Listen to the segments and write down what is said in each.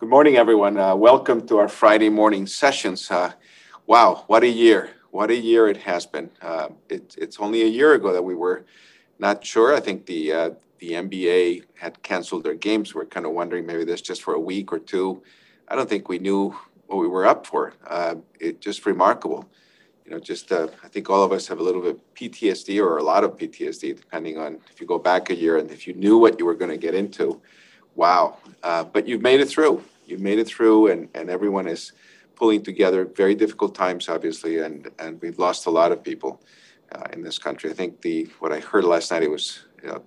Good morning, everyone. Uh, welcome to our Friday morning sessions. Uh, wow, what a year! What a year it has been. Uh, it, it's only a year ago that we were not sure. I think the uh, the NBA had canceled their games. We're kind of wondering maybe this just for a week or two. I don't think we knew what we were up for. Uh, it just remarkable. You know, just uh, I think all of us have a little bit PTSD or a lot of PTSD, depending on if you go back a year and if you knew what you were going to get into wow. Uh, but you've made it through. You've made it through, and, and everyone is pulling together. Very difficult times, obviously, and, and we've lost a lot of people uh, in this country. I think the what I heard last night it was you know,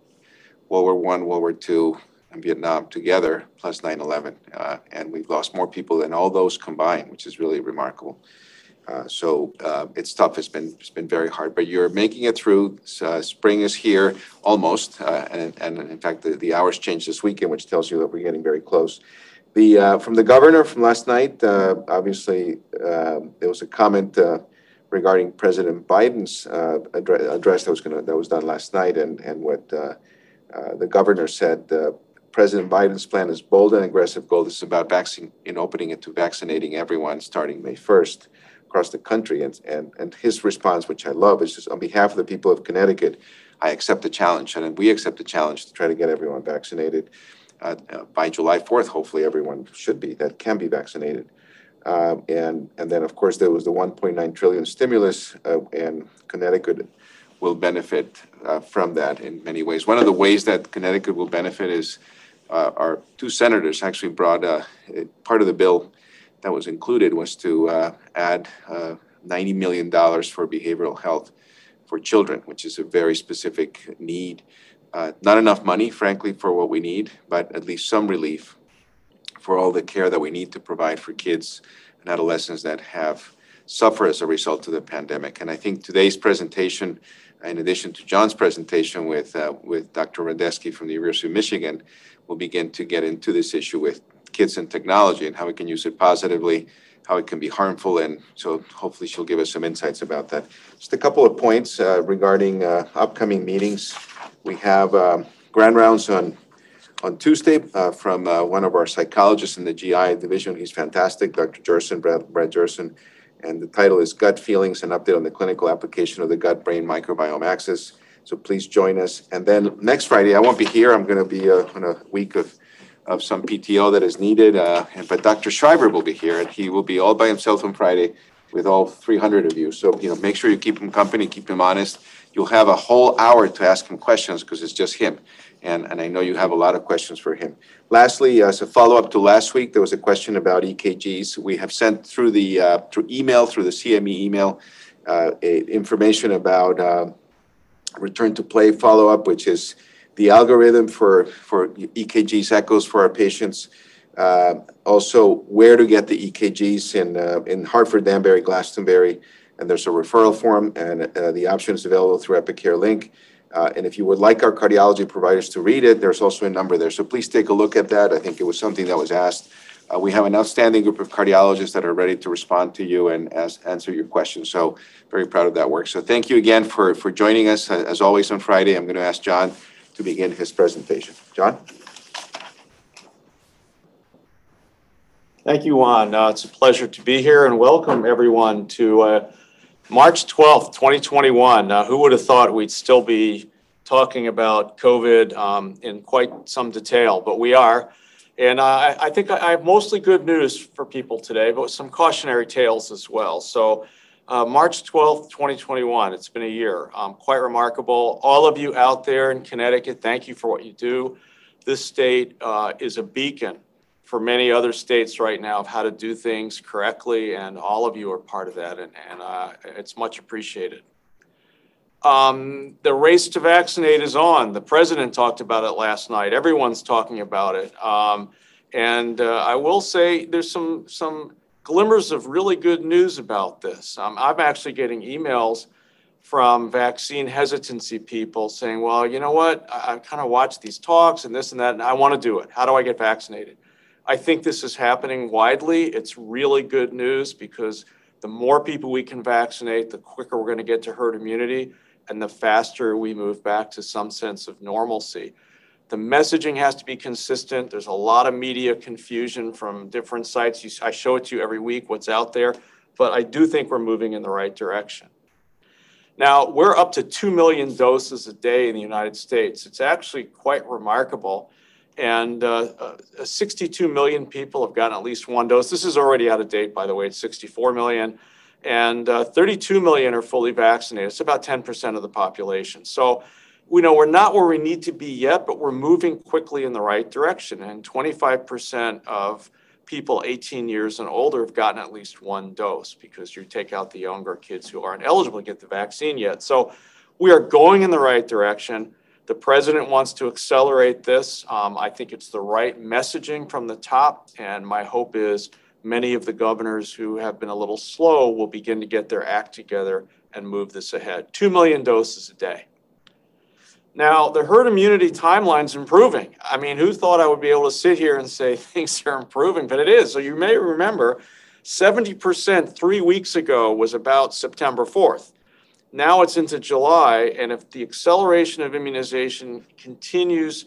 World War One, World War Two, and Vietnam together plus 9/11, uh, and we've lost more people than all those combined, which is really remarkable. Uh, so uh, it's tough. It's been it's been very hard, but you're making it through. Uh, spring is here almost, uh, and and in fact the, the hours changed this weekend, which tells you that we're getting very close. The uh, from the governor from last night, obviously um, there was a comment regarding President Biden's address, address, that was going that was done last night, and and what the governor said. President Biden's plan is bold and aggressive goal. This is about vaccine in opening it to vaccinating everyone starting May 1st across the country. And, and, and his response, which I love, is just on behalf of the people of Connecticut, I accept the challenge. And we accept the challenge to try to get everyone vaccinated. Uh, uh, by July 4th, hopefully everyone should be, that can be vaccinated. Um, and, and then, of course, there was the 1.9 trillion stimulus, uh, and Connecticut will benefit uh, from that in many ways. One of the ways that Connecticut will benefit is uh, our two senators actually brought part of the bill that was included was to uh, add uh, $90 million for behavioral health for children, which is a very specific need. Uh, not enough money, frankly, for what we need, but at least some relief for all the care that we need to provide for kids and adolescents that have suffered as a result of the pandemic. And I think today's presentation, in addition to John's presentation with, uh, with Dr. Radesky from the University of Michigan, will begin to get into this issue with kids and technology and how we can use it positively, how it can be harmful. And so hopefully she'll give us some insights about that. Just a couple of points uh, regarding uh, upcoming meetings. We have um, grand rounds on on Tuesday uh, from uh, one of our psychologists in the GI division. He's fantastic, Dr. Gerson, Brad, Brad Gerson. And the title is Gut Feelings, an update on the clinical application of the gut brain microbiome axis. So please join us. And then next Friday, I won't be here. I'm going to be uh, on a week of of some PTO that is needed. Uh, but Dr. Schreiber will be here, and he will be all by himself on Friday with all 300 of you. So you know, make sure you keep him company, keep him honest. You'll have a whole hour to ask him questions because it's just him, and and I know you have a lot of questions for him. Lastly, as a follow up to last week, there was a question about EKGs. We have sent through the uh, through email through the CME email uh, information about uh, return to play follow up, which is the algorithm for, EKGs echoes for our patients. Uh, also, where to get the EKGs in, uh, in Hartford, Danbury, Glastonbury. And there's a referral form, and uh, the option is available through EpicCare Link. And if you would like our cardiology providers to read it, there's also a number there. So please take a look at that. I think it was something that was asked. We have an outstanding group of cardiologists that are ready to respond to you and answer your questions. So very proud of that work. So thank you again for joining us. As always on Friday, I'm going to ask John to begin his presentation. John? Thank you, Juan. Uh, it's a pleasure to be here and welcome everyone to uh, March 12th, 2021. Uh, who would have thought we'd still be talking about COVID um, in quite some detail, but we are. And I, I think I have mostly good news for people today, but some cautionary tales as well. So uh, March 12th, 2021. It's been a year. Um, quite remarkable. All of you out there in Connecticut, thank you for what you do. This state uh, is a beacon for many other states right now of how to do things correctly, and all of you are part of that, and, and uh, it's much appreciated. Um, the race to vaccinate is on. The president talked about it last night. Everyone's talking about it. Um, and uh, I will say there's some some glimmers of really good news about this. Um, I'm actually getting emails from vaccine hesitancy people saying, well, you know what, I, I kind of watched these talks and this and that, and I want to do it. How do I get vaccinated? I think this is happening widely. It's really good news because the more people we can vaccinate, the quicker we're going to get to herd immunity and the faster we move back to some sense of normalcy. The messaging has to be consistent. There's a lot of media confusion from different sites. You, I show it to you every week what's out there, but I do think we're moving in the right direction. Now, we're up to 2 million doses a day in the United States. It's actually quite remarkable. And uh, uh, 62 million people have gotten at least one dose. This is already out of date, by the way. It's 64 million. And uh, 32 million are fully vaccinated. It's about 10% of the population. So we know we're not where we need to be yet, but we're moving quickly in the right direction. And 25% of people 18 years and older have gotten at least one dose because you take out the younger kids who aren't eligible to get the vaccine yet. So we are going in the right direction. The president wants to accelerate this. Um, I think it's the right messaging from the top, and my hope is many of the governors who have been a little slow will begin to get their act together and move this ahead. Two million doses a day. Now, the herd immunity timeline's improving. I mean, who thought I would be able to sit here and say things are improving? But it is. So you may remember 70% three weeks ago was about September 4th. Now it's into July, and if the acceleration of immunization continues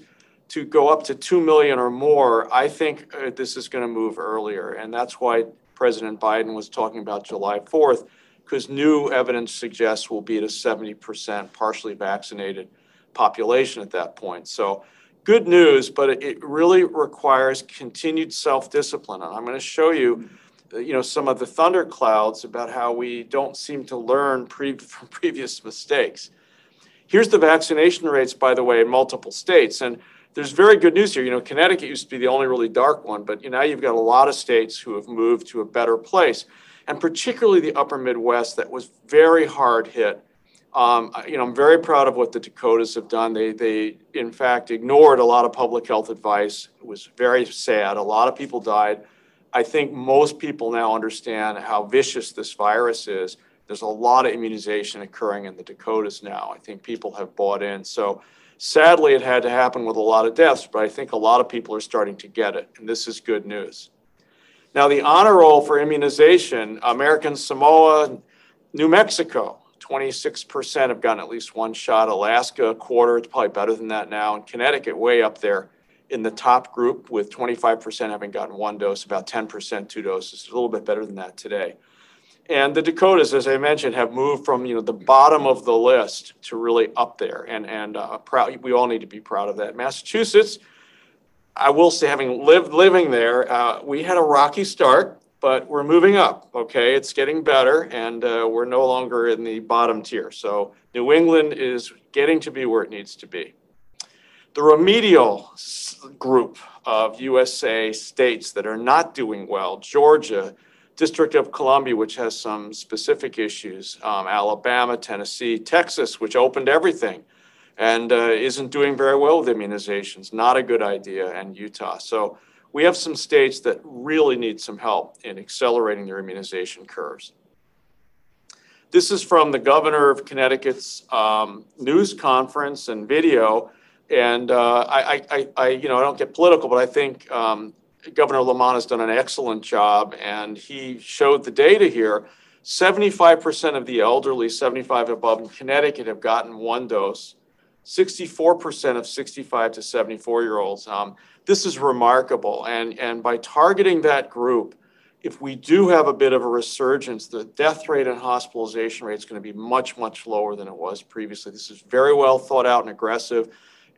to go up to 2 million or more, I think uh, this is going to move earlier. And that's why President Biden was talking about July 4th, because new evidence suggests we'll be at a 70% partially vaccinated population at that point. So good news, but it really requires continued self-discipline. And I'm going to show you you know, some of the thunderclouds about how we don't seem to learn pre- from previous mistakes. Here's the vaccination rates, by the way, in multiple states. And there's very good news here. You know, Connecticut used to be the only really dark one, but you now you've got a lot of states who have moved to a better place, and particularly the upper Midwest that was very hard hit. Um, you know, I'm very proud of what the Dakotas have done. They, they, in fact, ignored a lot of public health advice. It was very sad. A lot of people died. I think most people now understand how vicious this virus is. There's a lot of immunization occurring in the Dakotas now. I think people have bought in. So sadly, it had to happen with a lot of deaths, but I think a lot of people are starting to get it, and this is good news. Now, the honor roll for immunization American Samoa, New Mexico, 26% have gotten at least one shot. Alaska, a quarter, it's probably better than that now. And Connecticut, way up there in the top group with 25% having gotten one dose, about 10% two doses, a little bit better than that today. And the Dakotas, as I mentioned, have moved from you know the bottom of the list to really up there, and and uh, proud. We all need to be proud of that. Massachusetts, I will say, having lived living there, uh, we had a rocky start, but we're moving up. Okay, it's getting better, and uh, we're no longer in the bottom tier. So New England is getting to be where it needs to be. The remedial group of USA states that are not doing well, Georgia, District of Columbia, which has some specific issues, um, Alabama, Tennessee, Texas, which opened everything and uh, isn't doing very well with immunizations, not a good idea, and Utah. So we have some states that really need some help in accelerating their immunization curves. This is from the governor of Connecticut's um, news conference and video and uh, I, I, I, you know, I don't get political, but I think um, Governor Lamont has done an excellent job, and he showed the data here. 75% of the elderly, 75 above in Connecticut, have gotten one dose. 64% of 65 to 74 year olds. Um, this is remarkable, and and by targeting that group, if we do have a bit of a resurgence, the death rate and hospitalization rate is going to be much much lower than it was previously. This is very well thought out and aggressive.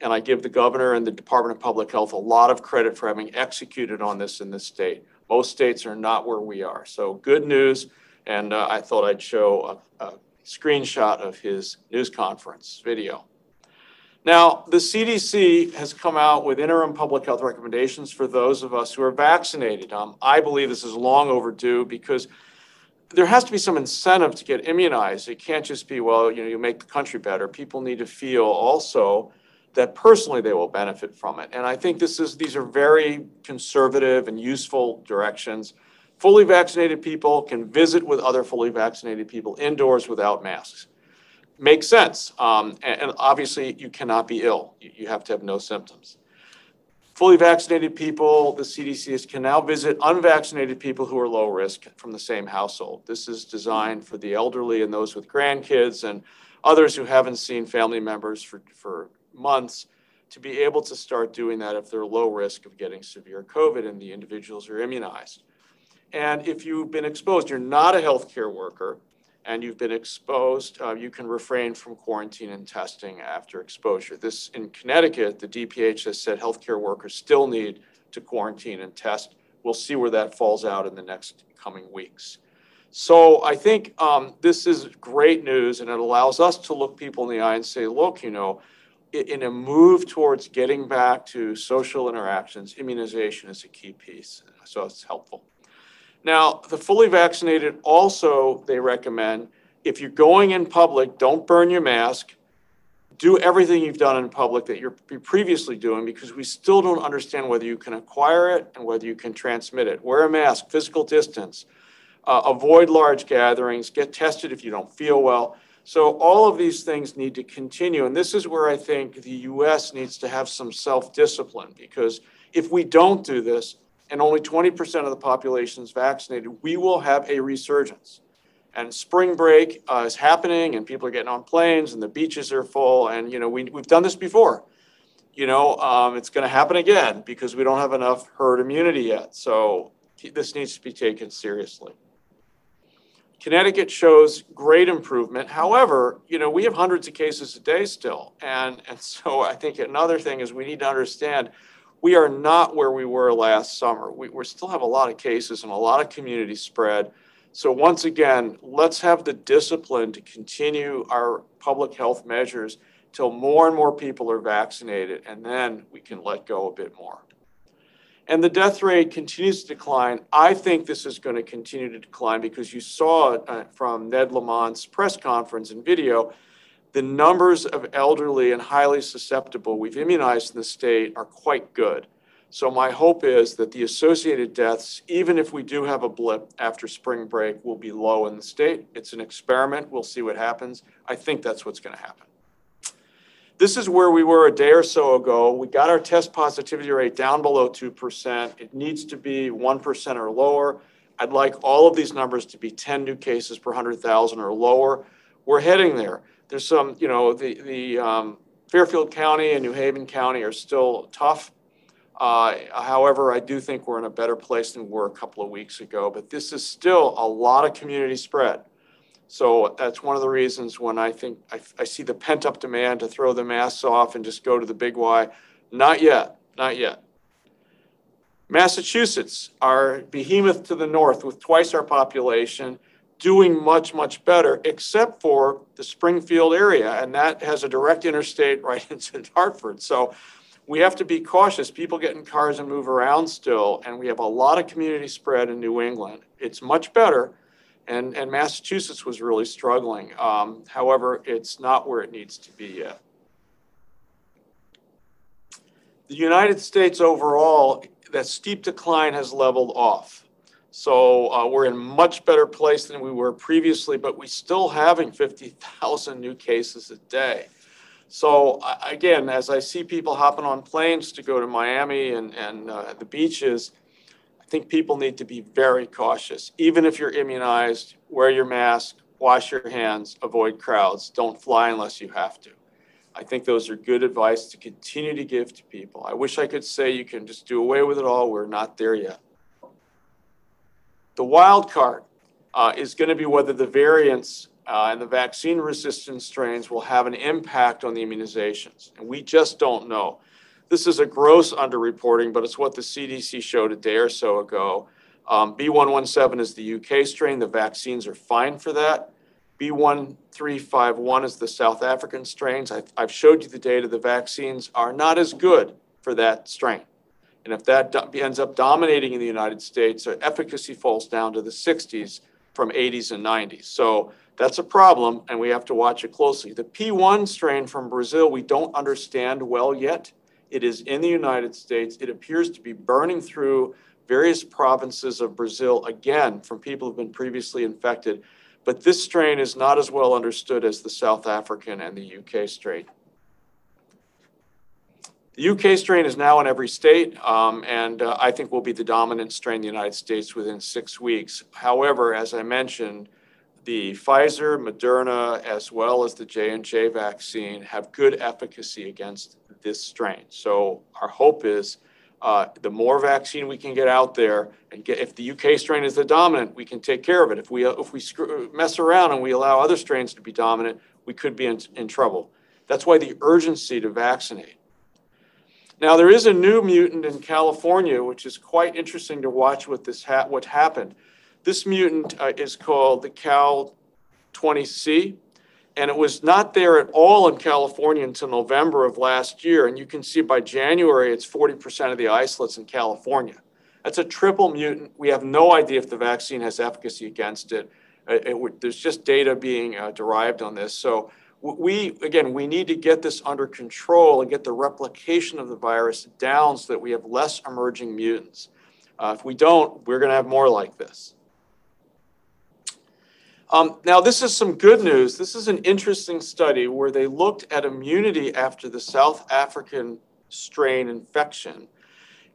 And I give the governor and the Department of Public Health a lot of credit for having executed on this in this state. Most states are not where we are. So good news. And uh, I thought I'd show a, a screenshot of his news conference video. Now, the CDC has come out with interim public health recommendations for those of us who are vaccinated. Um, I believe this is long overdue because there has to be some incentive to get immunized. It can't just be, well, you know, you make the country better. People need to feel also that personally they will benefit from it. And I think this is these are very conservative and useful directions. Fully vaccinated people can visit with other fully vaccinated people indoors without masks. Makes sense. Um, and, and, obviously, you cannot be ill. You, you have to have no symptoms. Fully vaccinated people, the CDC can now visit unvaccinated people who are low risk from the same household. This is designed for the elderly and those with grandkids and others who haven't seen family members for, for months to be able to start doing that if they're low risk of getting severe COVID and the individuals are immunized. And if you've been exposed, you're not a healthcare worker, and you've been exposed, uh, you can refrain from quarantine and testing after exposure. This in Connecticut, the DPH has said healthcare workers still need to quarantine and test. We'll see where that falls out in the next coming weeks. So I think um, this is great news, and it allows us to look people in the eye and say, look, you know, in a move towards getting back to social interactions, immunization is a key piece. So it's helpful. Now, the fully vaccinated also, they recommend if you're going in public, don't burn your mask. Do everything you've done in public that you're previously doing because we still don't understand whether you can acquire it and whether you can transmit it. Wear a mask, physical distance, uh, avoid large gatherings, get tested if you don't feel well. So all of these things need to continue. And this is where I think the US needs to have some self discipline because if we don't do this and only 20% of the population is vaccinated, we will have a resurgence. And spring break uh, is happening and people are getting on planes and the beaches are full. And, you know, we, we've done this before. You know, um, it's going to happen again because we don't have enough herd immunity yet. So this needs to be taken seriously. Connecticut shows great improvement. However, you know, we have hundreds of cases a day still. And, and so I think another thing is we need to understand we are not where we were last summer. We, we still have a lot of cases and a lot of community spread. So once again, let's have the discipline to continue our public health measures till more and more people are vaccinated, and then we can let go a bit more and the death rate continues to decline. I think this is going to continue to decline because you saw uh, from Ned Lamont's press conference and video, the numbers of elderly and highly susceptible we've immunized in the state are quite good. So my hope is that the associated deaths, even if we do have a blip after spring break, will be low in the state. It's an experiment. We'll see what happens. I think that's what's going to happen. This is where we were a day or so ago. We got our test positivity rate down below 2%. It needs to be 1% or lower. I'd like all of these numbers to be 10 new cases per 100,000 or lower. We're heading there. There's some, you know, the, the um, Fairfield County and New Haven County are still tough. Uh, however, I do think we're in a better place than we were a couple of weeks ago, but this is still a lot of community spread. So that's one of the reasons when I think I, I see the pent up demand to throw the masks off and just go to the big Y. Not yet, not yet. Massachusetts, our behemoth to the north with twice our population, doing much, much better, except for the Springfield area. And that has a direct interstate right into Hartford. So we have to be cautious. People get in cars and move around still. And we have a lot of community spread in New England. It's much better and, and Massachusetts was really struggling. Um, however, it's not where it needs to be yet. The United States overall, that steep decline has leveled off. So uh, we're in much better place than we were previously, but we're still having 50,000 new cases a day. So again, as I see people hopping on planes to go to Miami and, and uh, the beaches, I think people need to be very cautious. Even if you're immunized, wear your mask, wash your hands, avoid crowds, don't fly unless you have to. I think those are good advice to continue to give to people. I wish I could say you can just do away with it all. We're not there yet. The wild card uh, is going to be whether the variants uh, and the vaccine resistant strains will have an impact on the immunizations. And we just don't know. This is a gross underreporting, but it's what the CDC showed a day or so ago. Um, B117 is the UK strain. The vaccines are fine for that. B1351 is the South African strains. I've, I've showed you the data. The vaccines are not as good for that strain. And if that do- ends up dominating in the United States, uh, efficacy falls down to the 60s from 80s and 90s. So that's a problem, and we have to watch it closely. The P1 strain from Brazil, we don't understand well yet. It is in the United States. It appears to be burning through various provinces of Brazil, again, from people who've been previously infected. But this strain is not as well understood as the South African and the UK strain. The UK strain is now in every state, um, and uh, I think will be the dominant strain in the United States within six weeks. However, as I mentioned, the Pfizer, Moderna, as well as the J&J vaccine have good efficacy against this strain. So our hope is uh, the more vaccine we can get out there and get, if the UK strain is the dominant, we can take care of it. If we, if we screw, mess around and we allow other strains to be dominant, we could be in, in trouble. That's why the urgency to vaccinate. Now, there is a new mutant in California, which is quite interesting to watch what, this ha- what happened. This mutant uh, is called the Cal 20C, and it was not there at all in California until November of last year. And you can see by January, it's 40% of the isolates in California. That's a triple mutant. We have no idea if the vaccine has efficacy against it. it, uh, it there's just data being uh, derived on this. So we, again, we need to get this under control and get the replication of the virus down so that we have less emerging mutants. Uh, if we don't, we're going to have more like this. Um, now, this is some good news. This is an interesting study where they looked at immunity after the South African strain infection.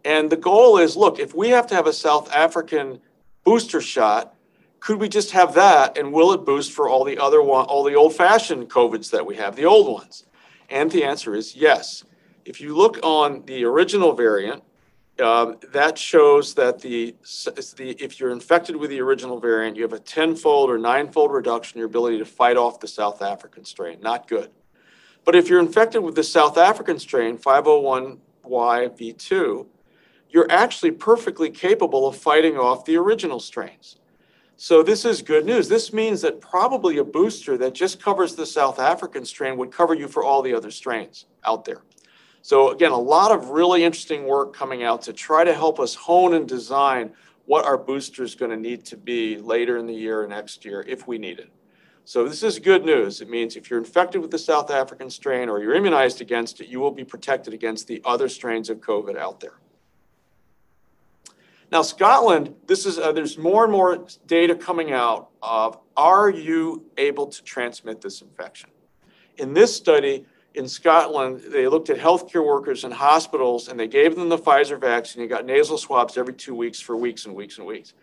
And the goal is look, if we have to have a South African booster shot, could we just have that and will it boost for all the other one, all the old fashioned COVIDs that we have, the old ones? And the answer is yes. If you look on the original variant, um, that shows that the, the if you're infected with the original variant, you have a tenfold or ninefold reduction in your ability to fight off the South African strain. Not good. But if you're infected with the South African strain, 501YV2, you're actually perfectly capable of fighting off the original strains. So this is good news. This means that probably a booster that just covers the South African strain would cover you for all the other strains out there. So again, a lot of really interesting work coming out to try to help us hone and design what our booster is going to need to be later in the year or next year if we need it. So this is good news. It means if you're infected with the South African strain or you're immunized against it, you will be protected against the other strains of COVID out there. Now, Scotland, this is uh, there's more and more data coming out of are you able to transmit this infection? In this study in Scotland, they looked at healthcare workers in hospitals and they gave them the Pfizer vaccine. They got nasal swabs every two weeks for weeks and weeks and weeks.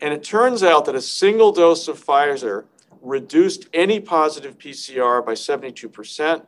And it turns out that a single dose of Pfizer reduced any positive PCR by 72%,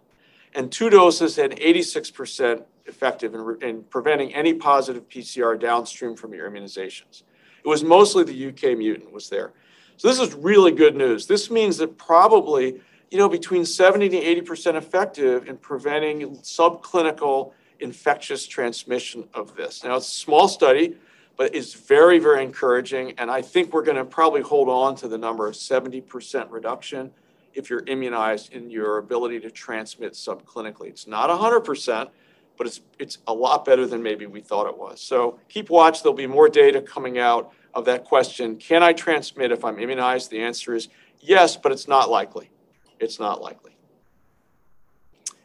and two doses had 86% effective in, in preventing any positive PCR downstream from your immunizations. It was mostly the UK mutant was there. So this is really good news. This means that probably, you know, between 70 to 80% effective in preventing subclinical infectious transmission of this. Now it's a small study, but it's very, very encouraging. And I think we're going to probably hold on to the number of 70% reduction if you're immunized in your ability to transmit subclinically. It's not 100%, but it's it's a lot better than maybe we thought it was. So keep watch. There'll be more data coming out of that question. Can I transmit if I'm immunized? The answer is yes, but it's not likely. It's not likely.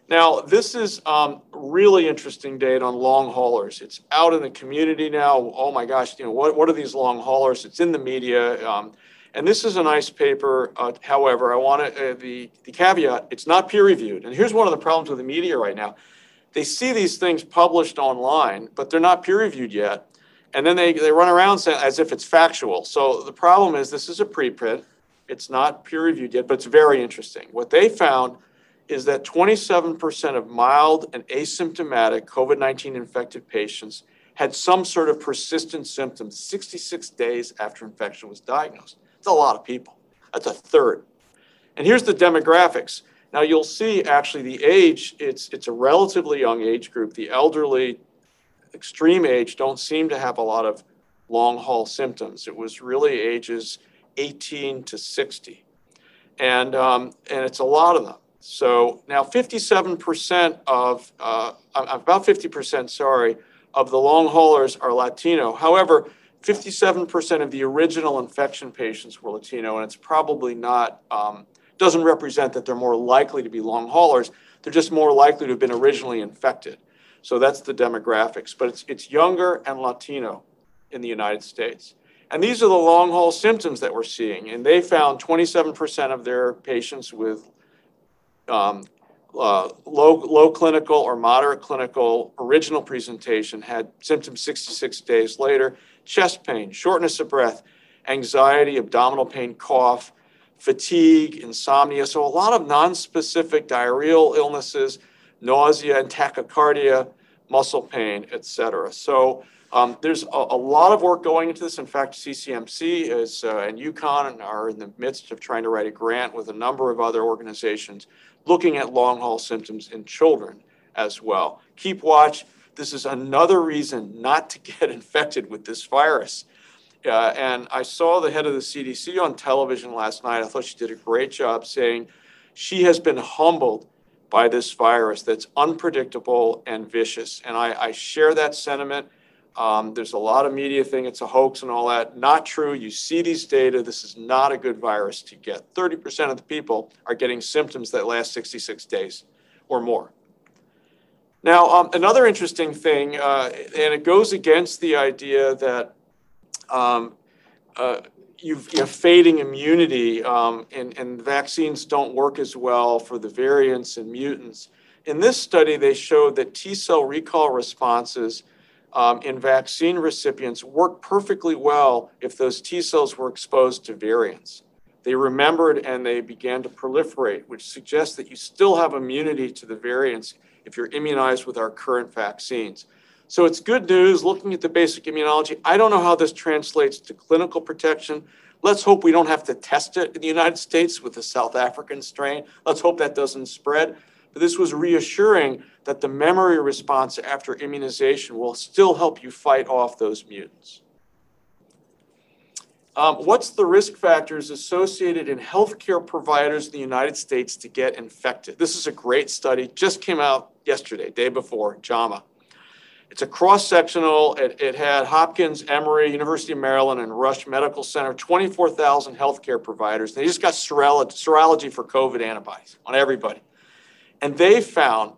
Now, this is um, really interesting data on long haulers. It's out in the community now. Oh my gosh, you know, what, what are these long haulers? It's in the media. Um, and this is a nice paper. Uh, however, I want to, uh, the, the caveat, it's not peer reviewed. And here's one of the problems with the media right now they see these things published online, but they're not peer reviewed yet. And then they, they run around as if it's factual. So the problem is this is a preprint. It's not peer reviewed yet, but it's very interesting. What they found is that 27% of mild and asymptomatic COVID 19 infected patients had some sort of persistent symptoms 66 days after infection was diagnosed. That's a lot of people. That's a third. And here's the demographics now you'll see actually the age, it's, it's a relatively young age group. The elderly, extreme age don't seem to have a lot of long haul symptoms. It was really ages 18 to 60. And, um, and it's a lot of them. So now 57% of, uh, I'm about 50%, sorry, of the long haulers are Latino. However, 57% of the original infection patients were Latino, and it's probably not um, doesn't represent that they're more likely to be long haulers. They're just more likely to have been originally infected. So that's the demographics. But it's, it's younger and Latino in the United States. And these are the long haul symptoms that we're seeing. And they found 27% of their patients with um, uh, low, low clinical or moderate clinical original presentation had symptoms 66 days later chest pain, shortness of breath, anxiety, abdominal pain, cough, fatigue, insomnia. So, a lot of non-specific diarrheal illnesses, nausea and tachycardia, muscle pain, et cetera. So um, there's a, a, lot of work going into this. In fact, CCMC is, uh, and UConn are in the midst of trying to write a grant with a number of other organizations looking at long haul symptoms in children as well. Keep watch. This is another reason not to get infected with this virus. Uh, and I saw the head of the CDC on television last night. I thought she did a great job saying she has been humbled by this virus that's unpredictable and vicious. And I, I share that sentiment. Um, there's a lot of media thing, it's a hoax and all that. Not true. You see these data. This is not a good virus to get. 30% of the people are getting symptoms that last 66 days or more. Now, um, another interesting thing, uh, and it goes against the idea that um, uh, you've, you have fading immunity um, and, and vaccines don't work as well for the variants and mutants. In this study, they showed that T cell recall responses um, in vaccine recipients work perfectly well if those T cells were exposed to variants. They remembered and they began to proliferate, which suggests that you still have immunity to the variants if you're immunized with our current vaccines. So it's good news looking at the basic immunology. I don't know how this translates to clinical protection. Let's hope we don't have to test it in the United States with the South African strain. Let's hope that doesn't spread. But this was reassuring that the memory response after immunization will still help you fight off those mutants. Um, what's the risk factors associated in healthcare providers in the United States to get infected? This is a great study, just came out yesterday, day before, JAMA. It's a cross-sectional, it, it had Hopkins, Emory, University of Maryland, and Rush Medical Center, 24,000 healthcare providers. They just got serology, serology for COVID antibodies on everybody. And they found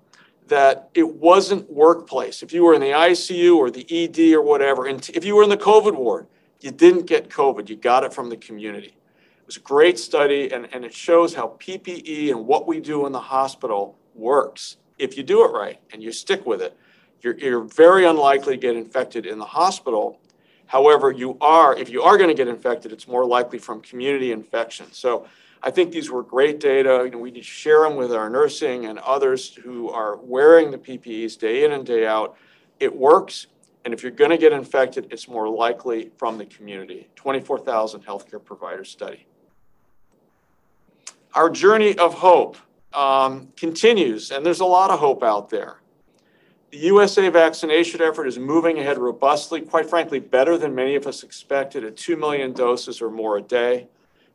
that it wasn't workplace. If you were in the ICU or the ED or whatever, and if you were in the COVID ward, you didn't get COVID, you got it from the community. It was a great study, and, and it shows how PPE and what we do in the hospital works if you do it right and you stick with it. You're, you're very unlikely to get infected in the hospital. However, you are, if you are going to get infected, it's more likely from community infection. So I think these were great data. You know, we need to share them with our nursing and others who are wearing the PPEs day in and day out. It works. And if you're going to get infected, it's more likely from the community. 24,000 healthcare providers study. Our journey of hope um, continues, and there's a lot of hope out there. The USA vaccination effort is moving ahead robustly, quite frankly, better than many of us expected at 2 million doses or more a day.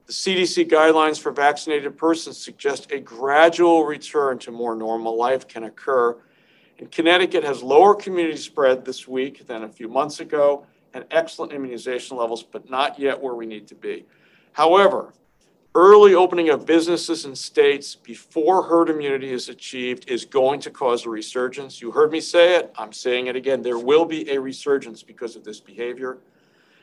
The CDC guidelines for vaccinated persons suggest a gradual return to more normal life can occur. And Connecticut has lower community spread this week than a few months ago and excellent immunization levels, but not yet where we need to be. However, early opening of businesses and states before herd immunity is achieved is going to cause a resurgence. You heard me say it, I'm saying it again. There will be a resurgence because of this behavior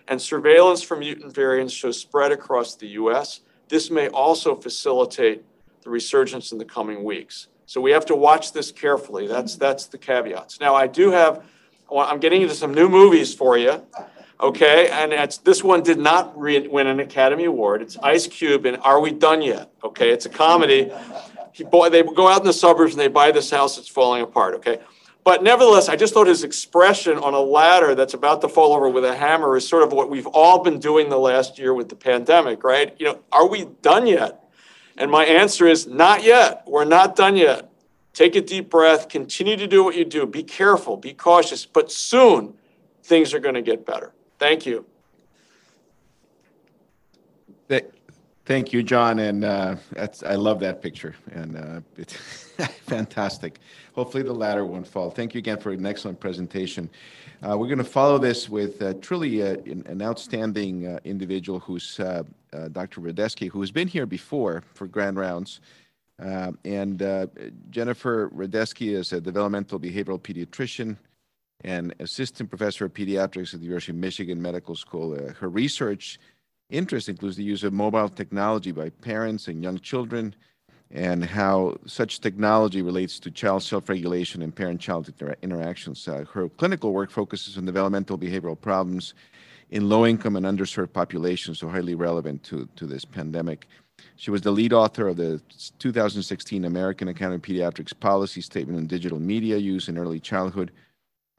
and surveillance for mutant variants shows spread across the US. This may also facilitate the resurgence in the coming weeks. So we have to watch this carefully. That's, that's the caveats. Now, I do have, I'm getting into some new movies for you. Okay, and this one did not re- win an Academy Award. It's Ice Cube and Are We Done Yet? Okay, it's a comedy. He, boy, they go out in the suburbs and they buy this house that's falling apart. Okay, but nevertheless, I just thought his expression on a ladder that's about to fall over with a hammer is sort of what we've all been doing the last year with the pandemic, right? You know, are we done yet? And my answer is not yet. We're not done yet. Take a deep breath, continue to do what you do. Be careful, be cautious, but soon things are going to get better. Thank you. Thank you, John, and uh, that's I love that picture, and uh, it's fantastic. Hopefully, the ladder won't fall. Thank you again for an excellent presentation. Uh, we're going to follow this with uh, truly uh, an outstanding uh, individual who's Dr. Radesky, who has been here before for grand rounds. and Jennifer Radesky is a developmental behavioral pediatrician and assistant professor of pediatrics at the University of Michigan Medical School. her research interest includes the use of mobile technology by parents and young children and how such technology relates to child self-regulation and parent-child inter interactions. Uh, her clinical work focuses on developmental behavioral problems in low income and underserved populations, so highly relevant to, to this pandemic. She was the lead author of the 2016 American Academy of Pediatrics Policy Statement on Digital Media Use in Early Childhood.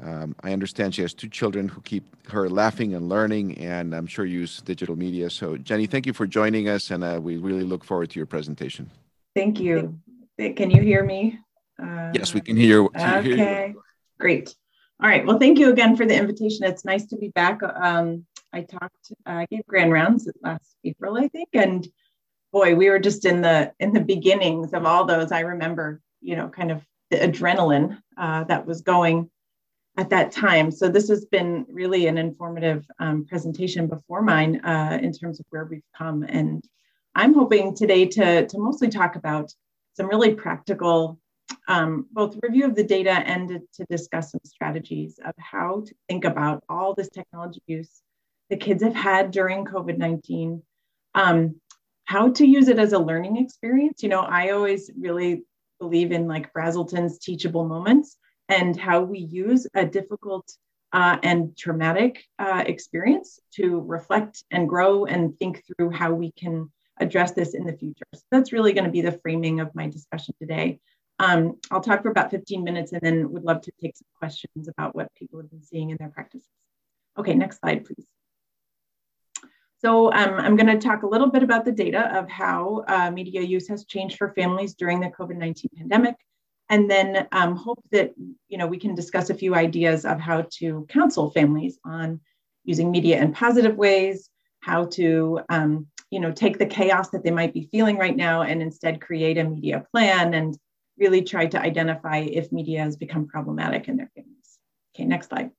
Um, I understand she has two children who keep her laughing and learning, and I'm sure use digital media. So, Jenny, thank you for joining us, and uh, we really look forward to your presentation. Thank you. Can you hear me? Uh, yes, we can hear you. Okay, hear you. great. All right. Well, thank you again for the invitation. It's nice to be back. Um, I talked, I gave grand rounds last April, I think, and boy, we were just in the in the beginnings of all those. I remember, you know, kind of the adrenaline uh, that was going at that time. So this has been really an informative um, presentation before mine uh, in terms of where we've come. And I'm hoping today to, to mostly talk about some really practical, um, both review of the data and to, discuss some strategies of how to think about all this technology use the kids have had during COVID-19, um, how to use it as a learning experience. You know, I always really believe in like Brazelton's teachable moments and how we use a difficult uh, and traumatic uh, experience to reflect and grow and think through how we can address this in the future. So that's really going to be the framing of my discussion today. Um, I'll talk for about 15 minutes and then would love to take some questions about what people have been seeing in their practices. Okay, next slide, please. So um, I'm going to talk a little bit about the data of how uh, media use has changed for families during the COVID-19 pandemic, and then um, hope that you know we can discuss a few ideas of how to counsel families on using media in positive ways, how to um, you know take the chaos that they might be feeling right now and instead create a media plan and really try to identify if media has become problematic in their families. Okay, next slide.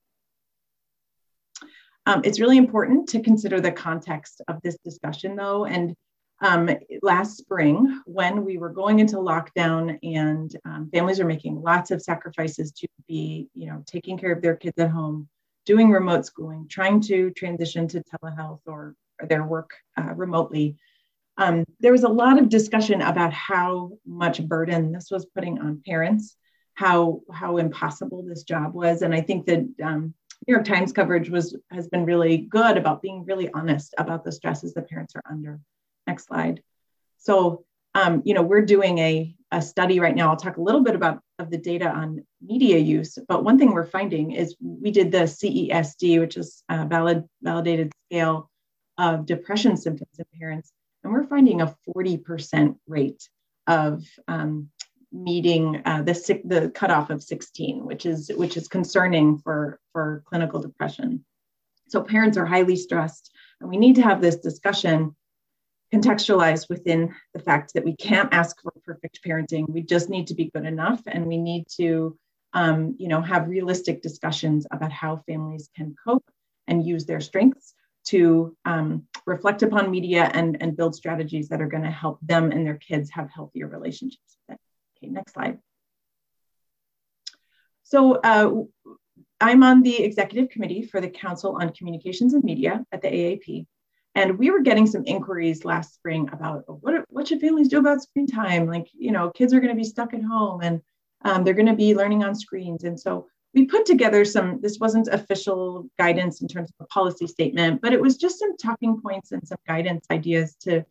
Um, it's really important to consider the context of this discussion, though. And um, last spring, when we were going into lockdown and um, families are making lots of sacrifices to be, you know, taking care of their kids at home, doing remote schooling, trying to transition to telehealth or, their work uh, remotely, um, there was a lot of discussion about how much burden this was putting on parents, how how impossible this job was, and I think that um, New York Times coverage was has been really good about being really honest about the stresses the parents are under. Next slide. So, um, you know, we're doing a, a study right now. I'll talk a little bit about of the data on media use, but one thing we're finding is we did the CESD, which is a valid, validated scale of depression symptoms in parents, and we're finding a 40% rate of um, meeting uh, the the cutoff of 16, which is which is concerning for for clinical depression. So parents are highly stressed, and we need to have this discussion contextualized within the fact that we can't ask for perfect parenting. We just need to be good enough, and we need to um, you know have realistic discussions about how families can cope and use their strengths to um, reflect upon media and, and build strategies that are going to help them and their kids have healthier relationships. Okay, next slide. So uh, I'm on the executive committee for the Council on Communications and Media at the AAP. And we were getting some inquiries last spring about what, what should families do about screen time? Like, you know, kids are going to be stuck at home and um, they're going to be learning on screens. And so we put together some, this wasn't official guidance in terms of a policy statement, but it was just some talking points and some guidance ideas to,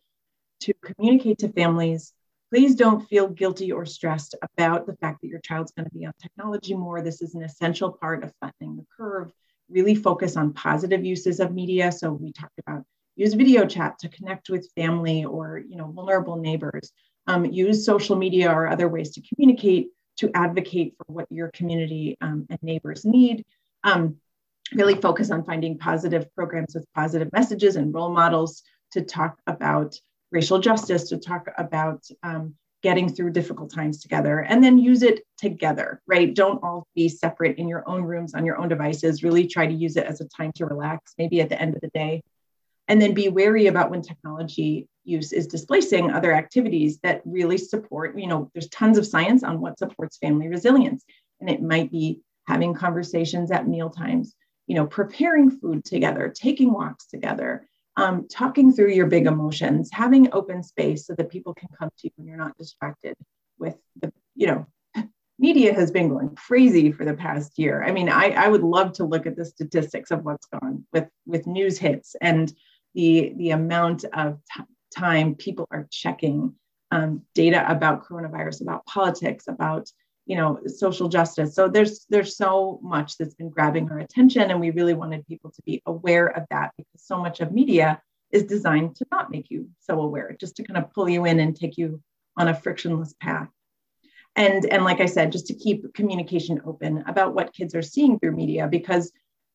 to communicate to families Please don't feel guilty or stressed about the fact that your child's going to be on technology more. This is an essential part of flattening the curve. Really focus on positive uses of media. So we talked about use video chat to connect with family or you know vulnerable neighbors. Um, use social media or other ways to communicate to advocate for what your community um, and neighbors need. Um, really focus on finding positive programs with positive messages and role models to talk about racial justice, to talk about um, getting through difficult times together, and then use it together, right? Don't all be separate in your own rooms on your own devices. Really try to use it as a time to relax, maybe at the end of the day. And then be wary about when technology use is displacing other activities that really support, you know, there's tons of science on what supports family resilience. And it might be having conversations at meal times, you know, preparing food together, taking walks together, um, talking through your big emotions, having open space so that people can come to you when you're not distracted with the, you know, media has been going crazy for the past year. I mean, I, I would love to look at the statistics of what's gone with with news hits and the the amount of t- time people are checking um, data about coronavirus, about politics, about you know social justice. So there's there's so much that's been grabbing our attention, and we really wanted people to be aware of that because so much of media is designed to not make you so aware, just to kind of pull you in and take you on a frictionless path and and like i said just to keep communication open about what kids are seeing through media because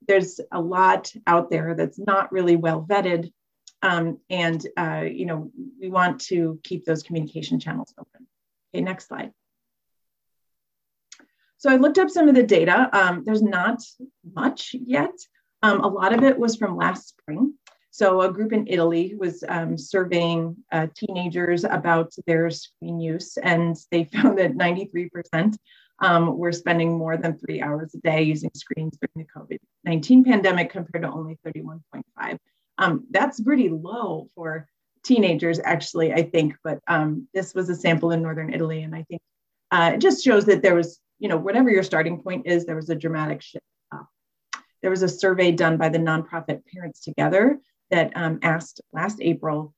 there's a lot out there that's not really well vetted. Um, and uh, you know we want to keep those communication channels open. Okay next slide. So i looked up some of the data. Um, there's not much yet. Um, a lot of it was from last spring. So a group in Italy was um, surveying uh, teenagers about their screen use, and they found that 93% um, were spending more than three hours a day using screens during the COVID-19 pandemic compared to only 31.5. Um, that's pretty low for teenagers, actually, I think, but um, this was a sample in Northern Italy, and I think uh, it just shows that there was, you know, whatever your starting point is, there was a dramatic shift up. There was a survey done by the nonprofit Parents Together that um, asked last April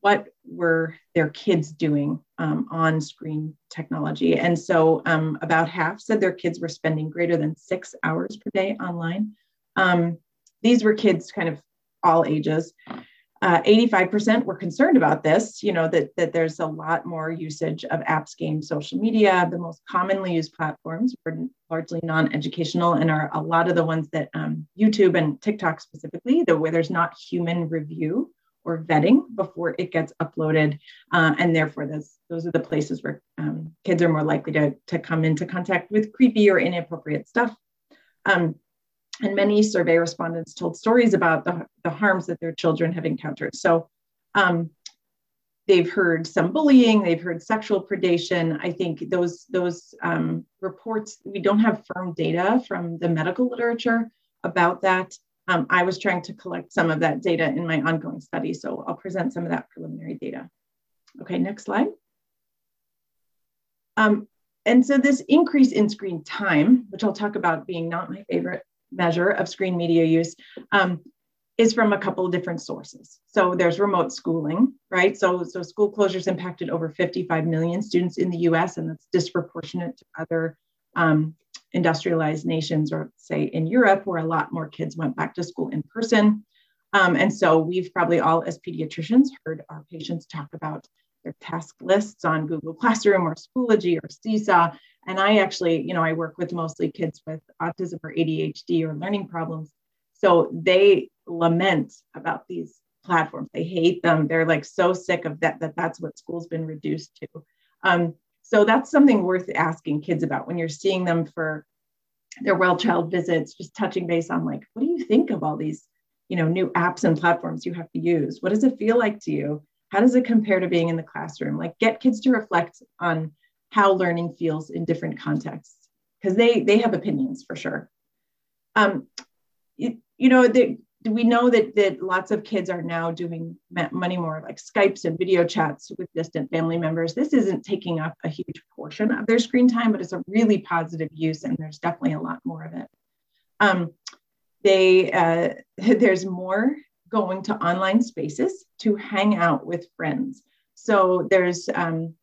what were their kids doing um, on screen technology. And so um, about half said their kids were spending greater than six hours per day online. Um, these were kids kind of all ages. Uh, 85% were concerned about this, you know, that, that there's a lot more usage of apps, games, social media. The most commonly used platforms were largely non-educational and are a lot of the ones that um, YouTube and TikTok specifically, the, where there's not human review or vetting before it gets uploaded. Uh, and therefore, those, those are the places where um, kids are more likely to, to come into contact with creepy or inappropriate stuff. Um, and many survey respondents told stories about the, the harms that their children have encountered. So um, they've heard some bullying, they've heard sexual predation. I think those, those um, reports, we don't have firm data from the medical literature about that. Um, I was trying to collect some of that data in my ongoing study, so I'll present some of that preliminary data. Okay, next slide. Um, and so this increase in screen time, which I'll talk about being not my favorite measure of screen media use um, is from a couple of different sources. So there's remote schooling, right? So, so school closures impacted over 55 million students in the US, and that's disproportionate to other um, industrialized nations, or say in Europe, where a lot more kids went back to school in person. Um, and so we've probably all, as pediatricians, heard our patients talk about their task lists on Google Classroom or Schoology or Seesaw. And I actually, you know, I work with mostly kids with autism or ADHD or learning problems. So they lament about these platforms. They hate them. They're like so sick of that, that that's what school's been reduced to. Um, so that's something worth asking kids about when you're seeing them for their well child visits, just touching base on like, what do you think of all these, you know, new apps and platforms you have to use? What does it feel like to you? How does it compare to being in the classroom? Like get kids to reflect on how learning feels in different contexts because they they have opinions for sure. Um, you, you know, the, we know that that lots of kids are now doing many more like Skypes and video chats with distant family members. This isn't taking up a huge portion of their screen time, but it's a really positive use, and there's definitely a lot more of it. Um, they uh, there's more going to online spaces to hang out with friends. So there's um,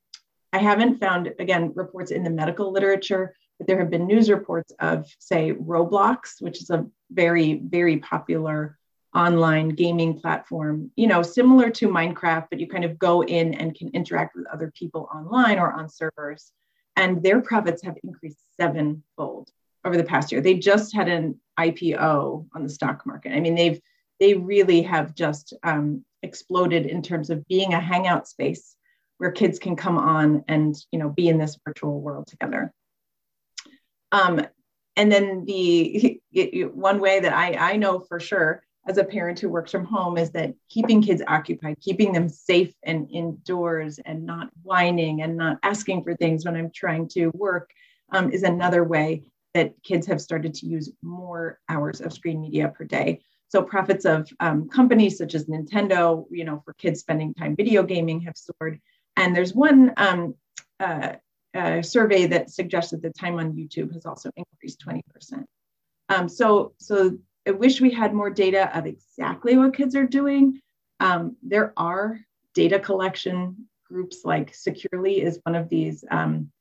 I haven't found, again, reports in the medical literature, but there have been news reports of, say, Roblox, which is a very, very popular online gaming platform, you know, similar to Minecraft, but you kind of go in and can interact with other people online or on servers. And their profits have increased sevenfold over the past year. They just had an IPO on the stock market. I mean, they've they really have just um, exploded in terms of being a hangout space where kids can come on and you know be in this virtual world together. Um, and then the one way that I, I know for sure as a parent who works from home is that keeping kids occupied, keeping them safe and indoors and not whining and not asking for things when I'm trying to work um, is another way that kids have started to use more hours of screen media per day. So profits of um, companies such as Nintendo, you know, for kids spending time video gaming have soared. And there's one um, uh, a survey that suggests that the time on YouTube has also increased 20%. Um, so, so I wish we had more data of exactly what kids are doing. Um, there are data collection groups like Securely is one of these um,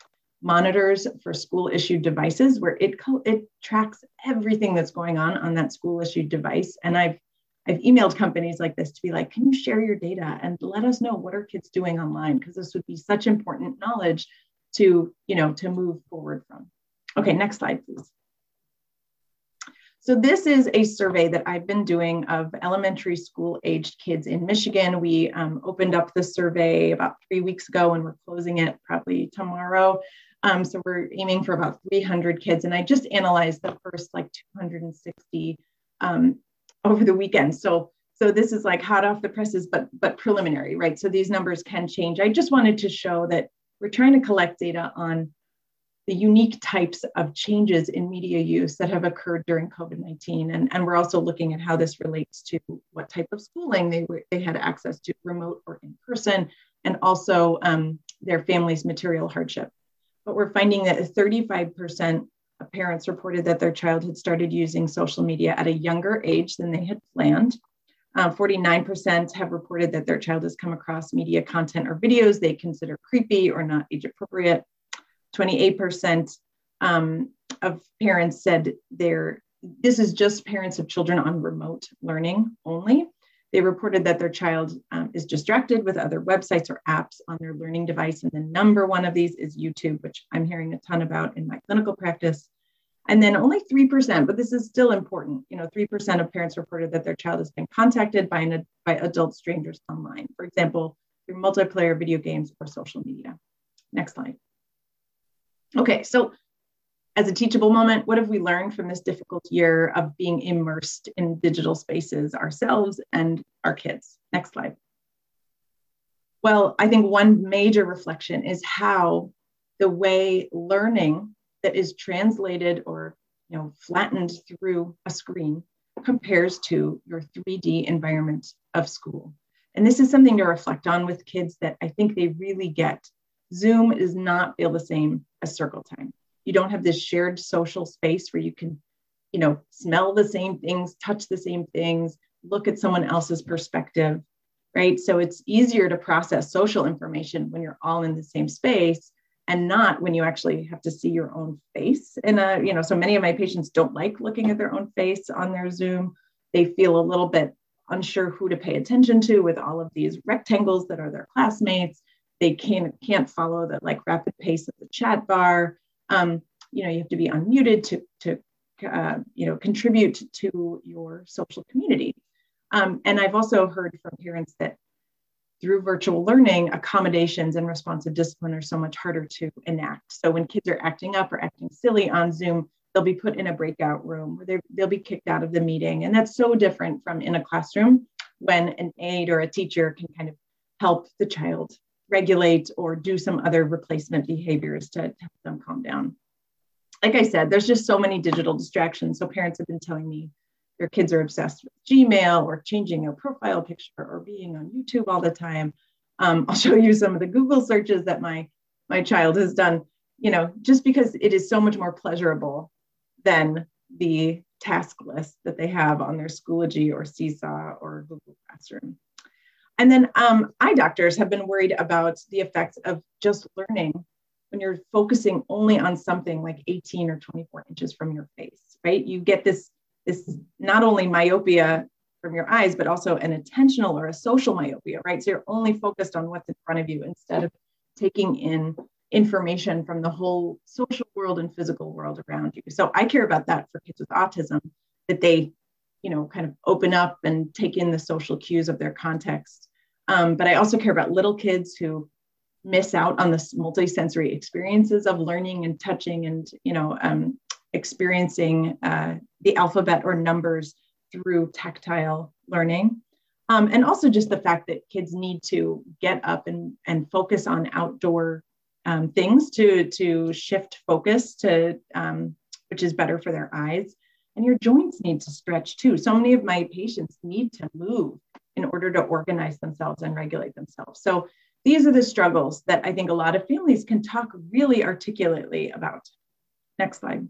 monitors for school issued devices where it, it tracks everything that's going on on that school issued device. And I've I've emailed companies like this to be like, can you share your data and let us know what are kids doing online? Because this would be such important knowledge to, you know, to move forward from. Okay, next slide, please. So this is a survey that I've been doing of elementary school aged kids in Michigan. We um, opened up the survey about three weeks ago and we're closing it probably tomorrow. Um, so we're aiming for about 300 kids. And I just analyzed the first like 260 um, over the weekend. So so this is like hot off the presses, but but preliminary, right? So these numbers can change. I just wanted to show that we're trying to collect data on the unique types of changes in media use that have occurred during COVID-19. And, and we're also looking at how this relates to what type of schooling they, were, they had access to, remote or in person, and also um, their family's material hardship. But we're finding that 35% parents reported that their child had started using social media at a younger age than they had planned. Uh, 49% have reported that their child has come across media content or videos they consider creepy or not age appropriate. 28% um, of parents said they're, this is just parents of children on remote learning only. They reported that their child um, is distracted with other websites or apps on their learning device. And the number one of these is YouTube, which I'm hearing a ton about in my clinical practice. And then only 3%, but this is still important, you know, 3% of parents reported that their child has been contacted by, an, by adult strangers online, for example, through multiplayer video games or social media. Next slide. Okay, so as a teachable moment, what have we learned from this difficult year of being immersed in digital spaces ourselves and our kids? Next slide. Well, I think one major reflection is how the way learning that is translated or you know flattened through a screen compares to your 3D environment of school. And this is something to reflect on with kids that I think they really get. Zoom does not feel the same as circle time. You don't have this shared social space where you can, you know, smell the same things, touch the same things, look at someone else's perspective, right? So it's easier to process social information when you're all in the same space and not when you actually have to see your own face. And, uh, you know, so many of my patients don't like looking at their own face on their Zoom. They feel a little bit unsure who to pay attention to with all of these rectangles that are their classmates they can't can't follow the like rapid pace of the chat bar. Um, you know, you have to be unmuted to to uh, you know contribute to your social community. Um, and I've also heard from parents that through virtual learning, accommodations and responsive discipline are so much harder to enact. So when kids are acting up or acting silly on Zoom, they'll be put in a breakout room where they'll be kicked out of the meeting. And that's so different from in a classroom when an aide or a teacher can kind of help the child regulate or do some other replacement behaviors to, help them calm down. Like I said, there's just so many digital distractions. So parents have been telling me their kids are obsessed with Gmail or changing their profile picture or being on YouTube all the time. Um, I'll show you some of the Google searches that my my child has done. You know, just because it is so much more pleasurable than the task list that they have on their Schoology or Seesaw or Google Classroom. And then um, eye doctors have been worried about the effects of just learning when you're focusing only on something like 18 or 24 inches from your face, right? You get this, this not only myopia from your eyes, but also an attentional or a social myopia, right? So you're only focused on what's in front of you instead of taking in information from the whole social world and physical world around you. So I care about that for kids with autism, that they, you know, kind of open up and take in the social cues of their context um, but I also care about little kids who miss out on the multisensory experiences of learning and touching and you know um, experiencing uh, the alphabet or numbers through tactile learning. Um, and also just the fact that kids need to get up and, and focus on outdoor um, things to, to shift focus to, um, which is better for their eyes. And your joints need to stretch too. So many of my patients need to move in order to organize themselves and regulate themselves. So these are the struggles that I think a lot of families can talk really articulately about. Next slide.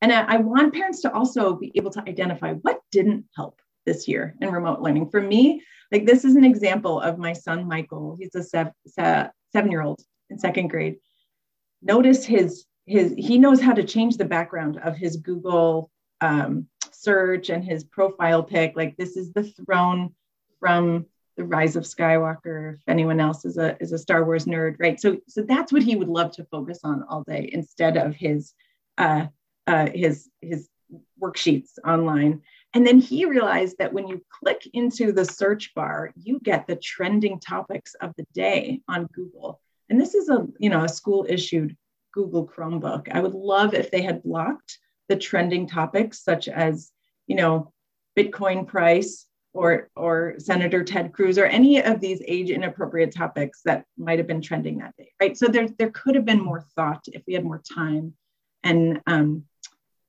And I, want parents to also be able to identify what didn't help this year in remote learning. For me, like this is an example of my son, Michael. He's a seven year old in second grade. Notice his, his, he knows how to change the background of his Google um, search and his profile pic. Like this is the throne from the rise of Skywalker. If anyone else is a, is a Star Wars nerd, right? So, so that's what he would love to focus on all day instead of his, uh, uh, his, his worksheets online. And then he realized that when you click into the search bar, you get the trending topics of the day on Google. And this is a, you know, a school issued Google Chromebook. I would love if they had blocked the trending topics such as, you know, Bitcoin price or or Senator Ted Cruz or any of these age inappropriate topics that might have been trending that day, right? So there there could have been more thought if we had more time and um,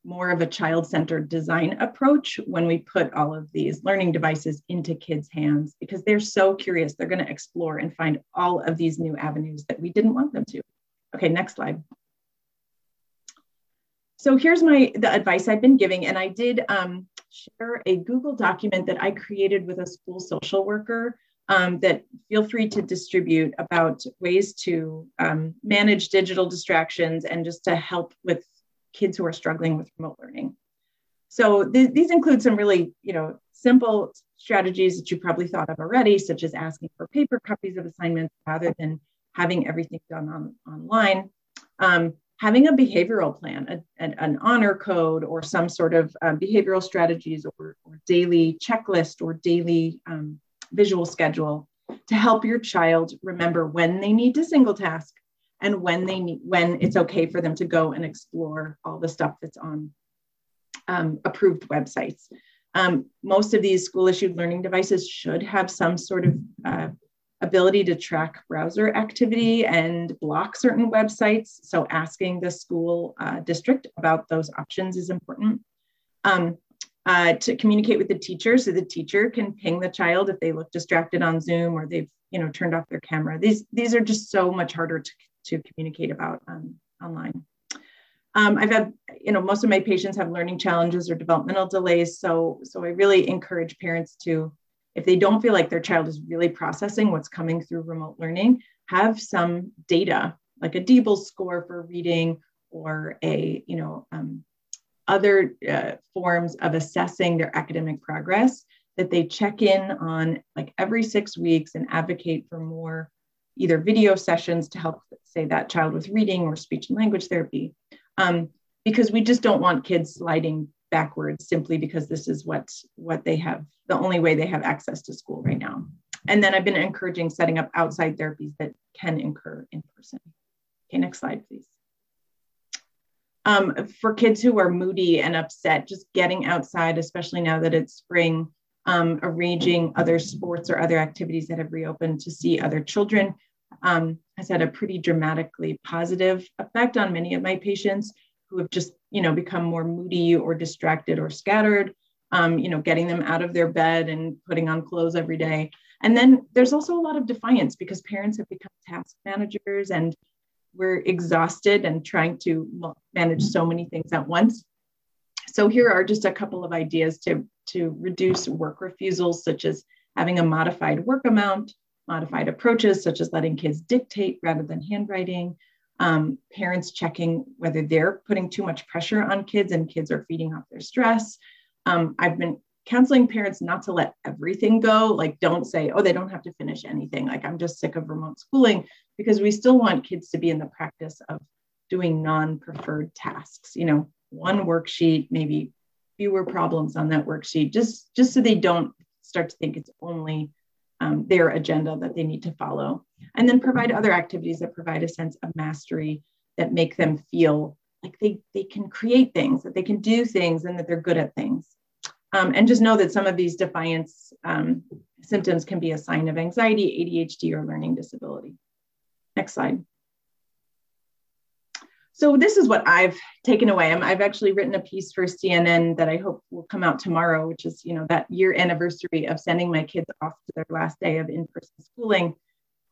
more of a child-centered design approach when we put all of these learning devices into kids' hands because they're so curious. They're going to explore and find all of these new avenues that we didn't want them to. Okay, next slide. So here's my the advice I've been giving, and I did um, share a Google document that I created with a school social worker um, that feel free to distribute about ways to um, manage digital distractions and just to help with kids who are struggling with remote learning. So th these include some really, you know, simple strategies that you probably thought of already, such as asking for paper copies of assignments rather than having everything done on, online. Um, having a behavioral plan, a, a, an honor code, or some sort of uh, behavioral strategies or, or, daily checklist or daily um, visual schedule to help your child remember when they need to single task and when they need, when it's okay for them to go and explore all the stuff that's on um, approved websites. Um, most of these school issued learning devices should have some sort of uh, ability to track browser activity and block certain websites. So asking the school uh, district about those options is important. Um, uh, to communicate with the teacher so the teacher can ping the child if they look distracted on Zoom or they've you know turned off their camera. These, these are just so much harder to, to communicate about um, online. Um, I've had, you know, most of my patients have learning challenges or developmental delays. So, so I really encourage parents to, if they don't feel like their child is really processing what's coming through remote learning, have some data like a DIBELS score for reading or a, you know, um, other uh, forms of assessing their academic progress that they check in on like every six weeks and advocate for more either video sessions to help say that child with reading or speech and language therapy. Um, because we just don't want kids sliding backwards simply because this is what what they have the only way they have access to school right now. And then i've been encouraging setting up outside therapies that can incur in person. Okay next slide please. Um, for kids who are moody and upset just getting outside especially now that it's spring um, arranging other sports or other activities that have reopened to see other children um, has had a pretty dramatically positive effect on many of my patients who have just, you know, become more moody or distracted or scattered. Um, you know, getting them out of their bed and putting on clothes every day. And then there's also a lot of defiance because parents have become task managers and we're exhausted and trying to manage so many things at once. So here are just a couple of ideas to to reduce work refusals, such as having a modified work amount, modified approaches, such as letting kids dictate rather than handwriting, um, parents checking whether they're putting too much pressure on kids and kids are feeding off their stress. Um, I've been counseling parents not to let everything go. Like, don't say, oh, they don't have to finish anything. Like, I'm just sick of remote schooling because we still want kids to be in the practice of doing non preferred tasks. You know, one worksheet, maybe fewer problems on that worksheet, just, just so they don't start to think it's only um, their agenda that they need to follow. And then provide other activities that provide a sense of mastery that make them feel like they, they can create things, that they can do things, and that they're good at things. Um, and just know that some of these defiance um, symptoms can be a sign of anxiety, ADHD, or learning disability. Next slide. So this is what I've taken away. i have actually written a piece for CNN that I hope will come out tomorrow, which is you know that year anniversary of sending my kids off to their last day of in-person schooling.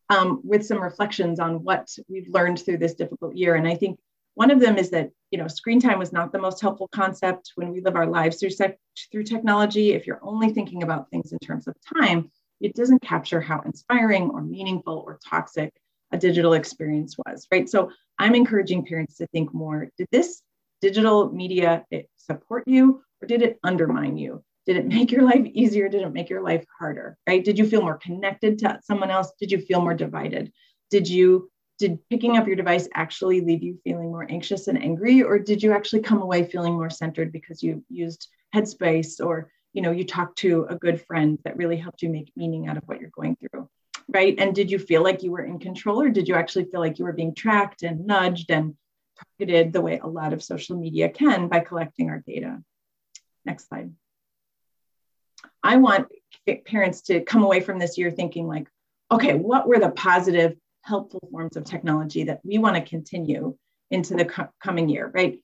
um, with some reflections on what we've learned through this difficult year. And I think one of them is that you know screen time was not the most helpful concept when we live our lives through sec- through technology. If you're only thinking about things in terms of time, it doesn't capture how inspiring or meaningful or toxic a digital experience was, right? So I'm encouraging parents to think more: Did this digital media support you, or did it undermine you? Did it make your life easier? Did it make your life harder? Right? Did you feel more connected to someone else? Did you feel more divided? Did you did picking up your device actually leave you feeling more anxious and angry or did you actually come away feeling more centered because you used headspace or you know you talked to a good friend that really helped you make meaning out of what you're going through right and did you feel like you were in control or did you actually feel like you were being tracked and nudged and targeted the way a lot of social media can by collecting our data next slide I want parents to come away from this year thinking like, okay, what were the positive, helpful forms of technology that we want to continue into the co- coming year, right?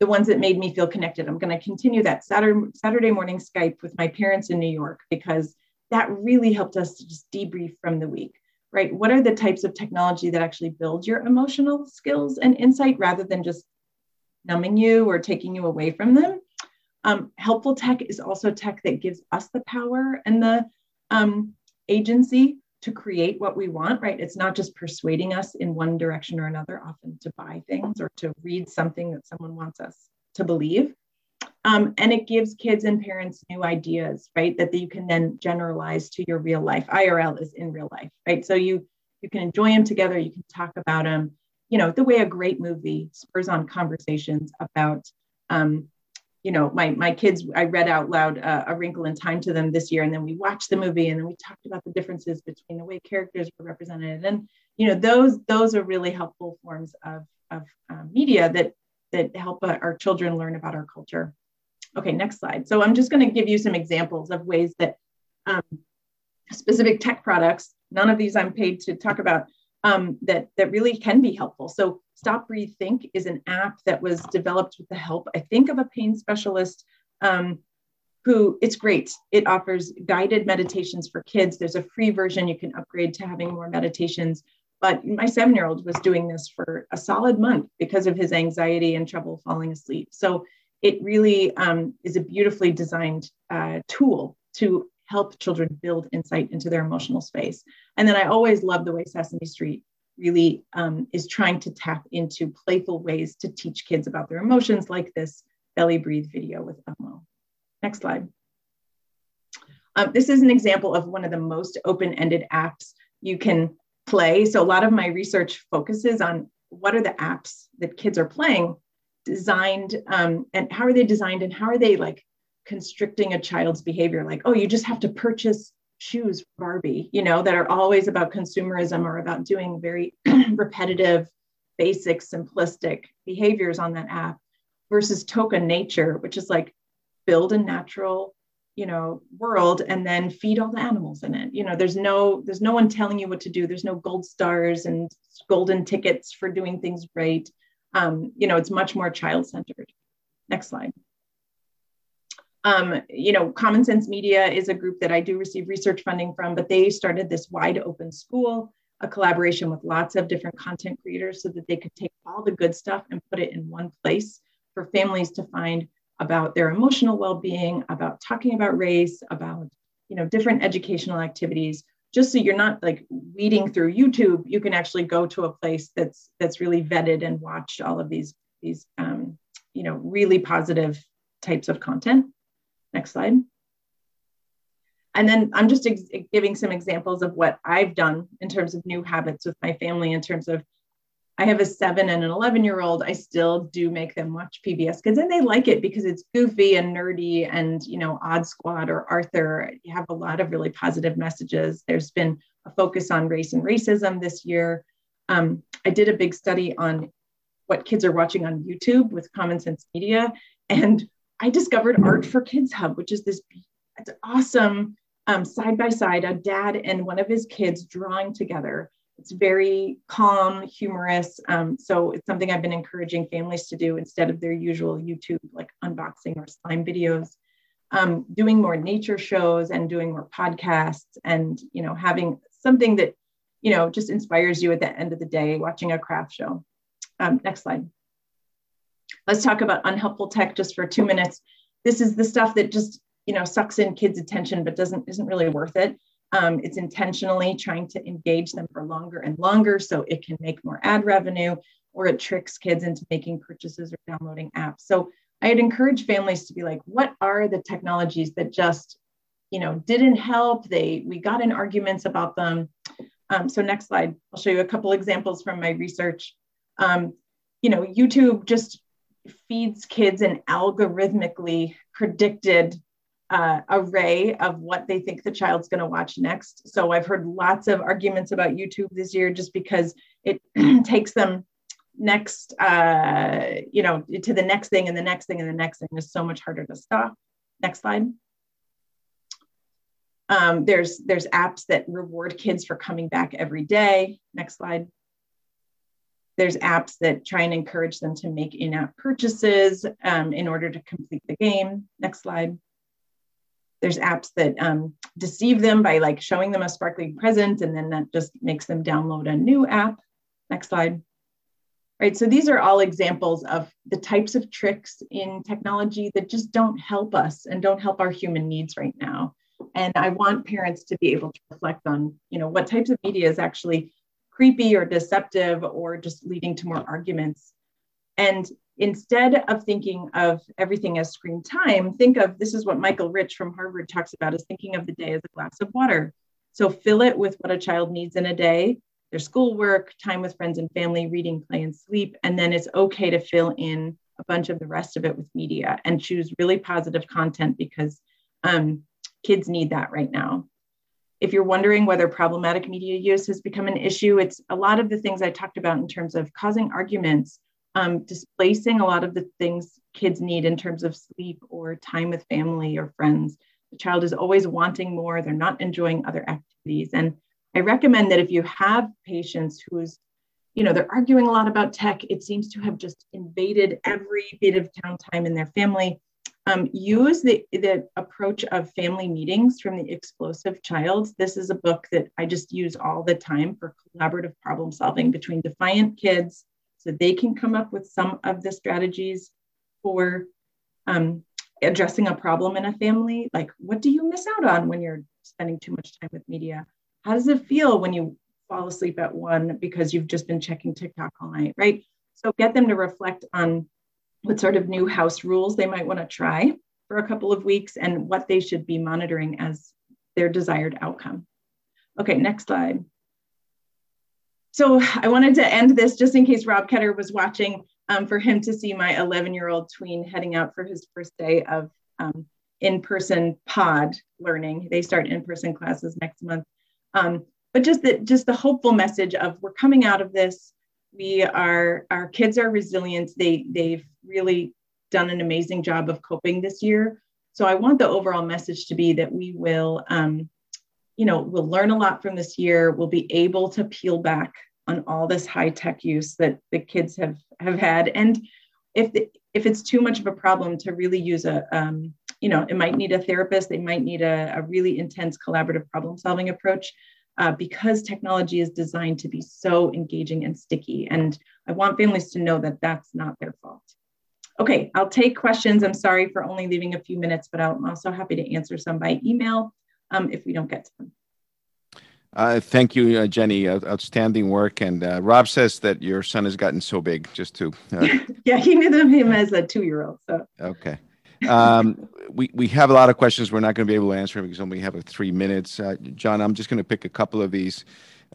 The ones that made me feel connected. I'm going to continue that Saturday, Saturday morning Skype with my parents in New York because that really helped us to just debrief from the week, right? What are the types of technology that actually build your emotional skills and insight rather than just numbing you or taking you away from them? Um, helpful tech is also tech that gives us the power and the um, agency to create what we want, right? It's not just persuading us in one direction or another, often to buy things or to read something that someone wants us to believe. Um, and it gives kids and parents new ideas, right? That you can then generalize to your real life. IRL is in real life, right? So you you can enjoy them together. You can talk about them. You know, the way a great movie spurs on conversations about um, you know, my my kids, I read out loud uh, A Wrinkle in Time to them this year, and then we watched the movie, and then we talked about the differences between the way characters were represented, and you know, those those are really helpful forms of of uh, media that that help uh, our children learn about our culture. Okay, next slide. So I'm just going to give you some examples of ways that um, specific tech products. None of these I'm paid to talk about. Um, that that really can be helpful. So Stop Breathe Think is an app that was developed with the help, I think, of a pain specialist um, who it's great. It offers guided meditations for kids. There's a free version you can upgrade to having more meditations. But my seven year old was doing this for a solid month because of his anxiety and trouble falling asleep. So it really um, is a beautifully designed uh, tool to help children build insight into their emotional space. And then I always love the way Sesame Street really um, is trying to tap into playful ways to teach kids about their emotions, like this belly breathe video with Elmo. Next slide. Um, this is an example of one of the most open-ended apps you can play. So a lot of my research focuses on what are the apps that kids are playing designed um, and how are they designed and how are they like constricting a child's behavior like oh you just have to purchase shoes Barbie, you know, that are always about consumerism or about doing very repetitive, basic, simplistic behaviors on that app versus Toca Nature, which is like build a natural, you know, world and then feed all the animals in it. You know, there's no there's no one telling you what to do. There's no gold stars and golden tickets for doing things right. Um, you know, it's much more child centered. Next slide. Um, you know, Common Sense Media is a group that I do receive research funding from, but they started this wide open school, a collaboration with lots of different content creators so that they could take all the good stuff and put it in one place for families to find about their emotional well-being, about talking about race, about you know different educational activities just so you're not like weeding through youtube you can actually go to a place that's that's really vetted and watch all of these these um, you know really positive types of content Next slide. And then I'm just ex- giving some examples of what I've done in terms of new habits with my family, in terms of I have a seven and an 11 year old. I still do make them watch PBS Kids and they like it because it's goofy and nerdy and, you know, Odd Squad or Arthur. You have a lot of really positive messages. There's been a focus on race and racism this year. Um, I did a big study on what kids are watching on YouTube with Common Sense Media. And I discovered Art for Kids Hub, which is this it's awesome side by side, a dad and one of his kids drawing together. It's very calm, humorous. Um, so it's something I've been encouraging families to do instead of their usual YouTube like unboxing or slime videos. Um, doing more nature shows and doing more podcasts and you know having something that you know, just inspires you at the end of the day watching a craft show. Um, next slide. Let's talk about unhelpful tech just for two minutes. This is the stuff that just, you know, sucks in kids' attention, but doesn't isn't really worth it. Um, it's intentionally trying to engage them for longer and longer so it can make more ad revenue or it tricks kids into making purchases or downloading apps. So I'd encourage families to be like, what are the technologies that just, you know, didn't help? They we got in arguments about them. Um, so next slide, I'll show you a couple examples from my research. Um, you know, YouTube just feeds kids an algorithmically predicted uh, array of what they think the child's going to watch next. So I've heard lots of arguments about YouTube this year just because it takes them next, uh, you know, to the next thing and the next thing and the next thing is so much harder to stop. Next slide. Um, there's there's apps that reward kids for coming back every day. Next slide. There's apps that try and encourage them to make in-app purchases um, in order to complete the game. Next slide. There's apps that um, deceive them by like showing them a sparkling present and then that just makes them download a new app. Next slide. Right, so these are all examples of the types of tricks in technology that just don't help us and don't help our human needs right now. And I want parents to be able to reflect on, you know, what types of media is actually creepy or deceptive or just leading to more arguments. And instead of thinking of everything as screen time, think of this is what Michael Rich from Harvard talks about is thinking of the day as a glass of water. So fill it with what a child needs in a day their schoolwork, time with friends and family, reading, play, and sleep. And then it's okay to fill in a bunch of the rest of it with media and choose really positive content because um, kids need that right now. If you're wondering whether problematic media use has become an issue, it's a lot of the things I talked about in terms of causing arguments, um, displacing a lot of the things kids need in terms of sleep or time with family or friends. The child is always wanting more, they're not enjoying other activities. And I recommend that if you have patients who's, you know, they're arguing a lot about tech, it seems to have just invaded every bit of downtime in their family um, use the, the approach of family meetings from the explosive child. This is a book that I just use all the time for collaborative problem solving between defiant kids so they can come up with some of the strategies for um, addressing a problem in a family. Like, what do you miss out on when you're spending too much time with media? How does it feel when you fall asleep at one because you've just been checking TikTok all night, right? So get them to reflect on what sort of new house rules they might want to try for a couple of weeks and what they should be monitoring as their desired outcome. Okay, next slide. So I wanted to end this just in case Rob Ketter was watching um, for him to see my 11 year old tween heading out for his first day of um, in-person pod learning. They start in-person classes next month. Um, but just the, just the hopeful message of we're coming out of this we are our kids are resilient they they've really done an amazing job of coping this year so i want the overall message to be that we will um, you know we'll learn a lot from this year we'll be able to peel back on all this high tech use that the kids have have had and if the, if it's too much of a problem to really use a um, you know it might need a therapist they might need a, a really intense collaborative problem solving approach uh, because technology is designed to be so engaging and sticky. And I want families to know that that's not their fault. Okay, I'll take questions. I'm sorry for only leaving a few minutes, but I'm also happy to answer some by email um, if we don't get to them. Uh, thank you, uh, Jenny. Uh, outstanding work. And uh, Rob says that your son has gotten so big. Just to uh, yeah, he knew him as a two-year-old. So okay. Um, we, we have a lot of questions. We're not going to be able to answer them because we only have three minutes. Uh, John, I'm just going to pick a couple of these.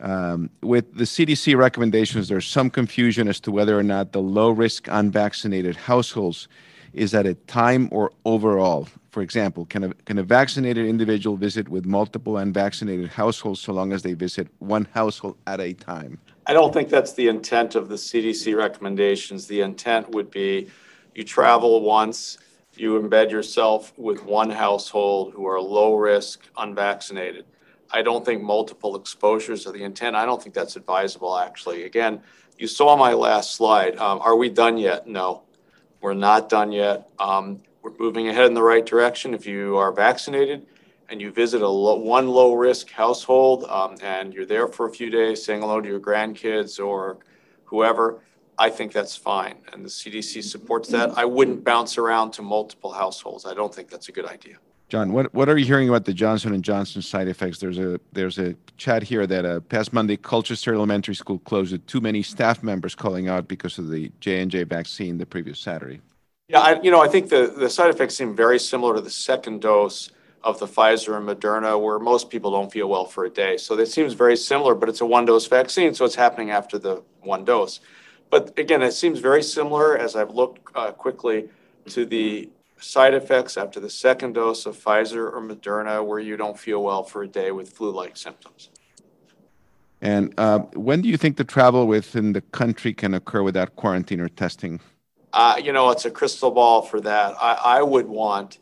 Um, with the CDC recommendations, there's some confusion as to whether or not the low risk unvaccinated households is at a time or overall. For example, can a, can a vaccinated individual visit with multiple unvaccinated households so long as they visit one household at a time? I don't think that's the intent of the CDC recommendations. The intent would be you travel once you embed yourself with one household who are low risk, unvaccinated. I don't think multiple exposures are the intent. I don't think that's advisable, actually. Again, you saw my last slide. Um, are we done yet? No, we're not done yet. Um, we're moving ahead in the right direction. If you are vaccinated and you visit a low, one low-risk household, um, and you're there for a few days saying hello to your grandkids or whoever, I think that's fine, and the CDC supports that. I wouldn't bounce around to multiple households. I don't think that's a good idea. John, what, what are you hearing about the Johnson and Johnson side effects? There's a there's a chat here that uh, past Monday, Colchester Elementary School closed with too many staff members calling out because of the J and J vaccine the previous Saturday. Yeah, I, you know, I think the, the side effects seem very similar to the second dose of the Pfizer and Moderna, where most people don't feel well for a day. So it seems very similar, but it's a one dose vaccine, so it's happening after the one dose. But again, it seems very similar as I've looked uh, quickly to the side effects after the second dose of Pfizer or Moderna, where you don't feel well for a day with flu like symptoms. And uh, when do you think the travel within the country can occur without quarantine or testing? Uh, you know, it's a crystal ball for that. I, I would want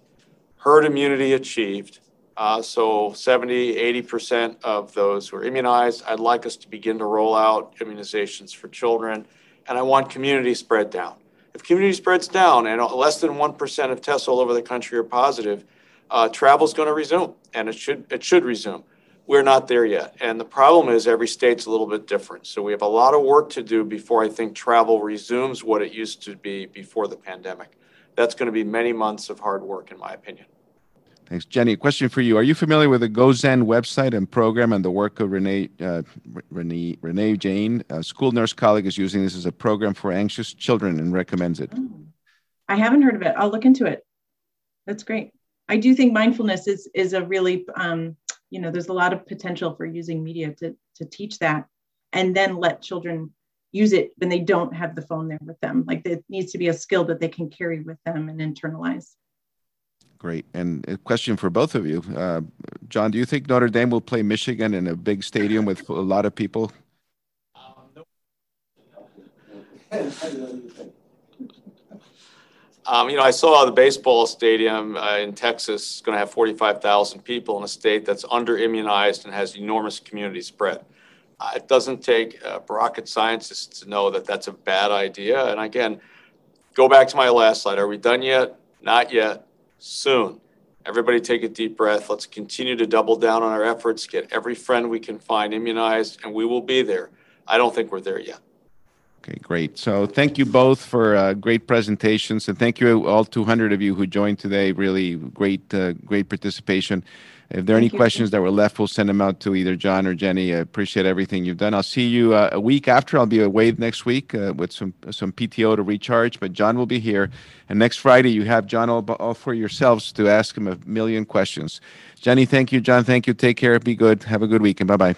herd immunity achieved. Uh, so 70, 80% of those who are immunized, I'd like us to begin to roll out immunizations for children. And I want community spread down. If community spreads down and less than 1% of tests all over the country are positive, uh, travel is going to resume and it should, it should resume. We're not there yet. And the problem is every state's a little bit different. So we have a lot of work to do before I think travel resumes what it used to be before the pandemic. That's going to be many months of hard work, in my opinion. Thanks, Jenny. Question for you: Are you familiar with the GoZen website and program and the work of Renee uh, Renee Renee Jain? A school nurse colleague is using this as a program for anxious children and recommends it. I haven't heard of it. I'll look into it. That's great. I do think mindfulness is is a really um, you know there's a lot of potential for using media to to teach that, and then let children use it when they don't have the phone there with them. Like it needs to be a skill that they can carry with them and internalize. Great. And a question for both of you. Uh, John, do you think Notre Dame will play Michigan in a big stadium with a lot of people? Um, you know, I saw the baseball stadium uh, in Texas going to have 45,000 people in a state that's under immunized and has enormous community spread. Uh, it doesn't take uh, rocket scientists to know that that's a bad idea. And again, go back to my last slide. Are we done yet? Not yet soon. Everybody take a deep breath. Let's continue to double down on our efforts, get every friend we can find immunized, and we will be there. I don't think we're there yet. Okay, great. So thank you both for uh, great presentations, and thank you all 200 of you who joined today. Really great, uh, great participation. If there are any you. questions that were left, we'll send them out to either John or Jenny. I appreciate everything you've done. I'll see you uh, a week after. I'll be away next week uh, with some some PTO to recharge, but John will be here. And next Friday, you have John all, all for yourselves to ask him a million questions. Jenny, thank you. John, thank you. Take care. Be good. Have a good weekend. Bye bye.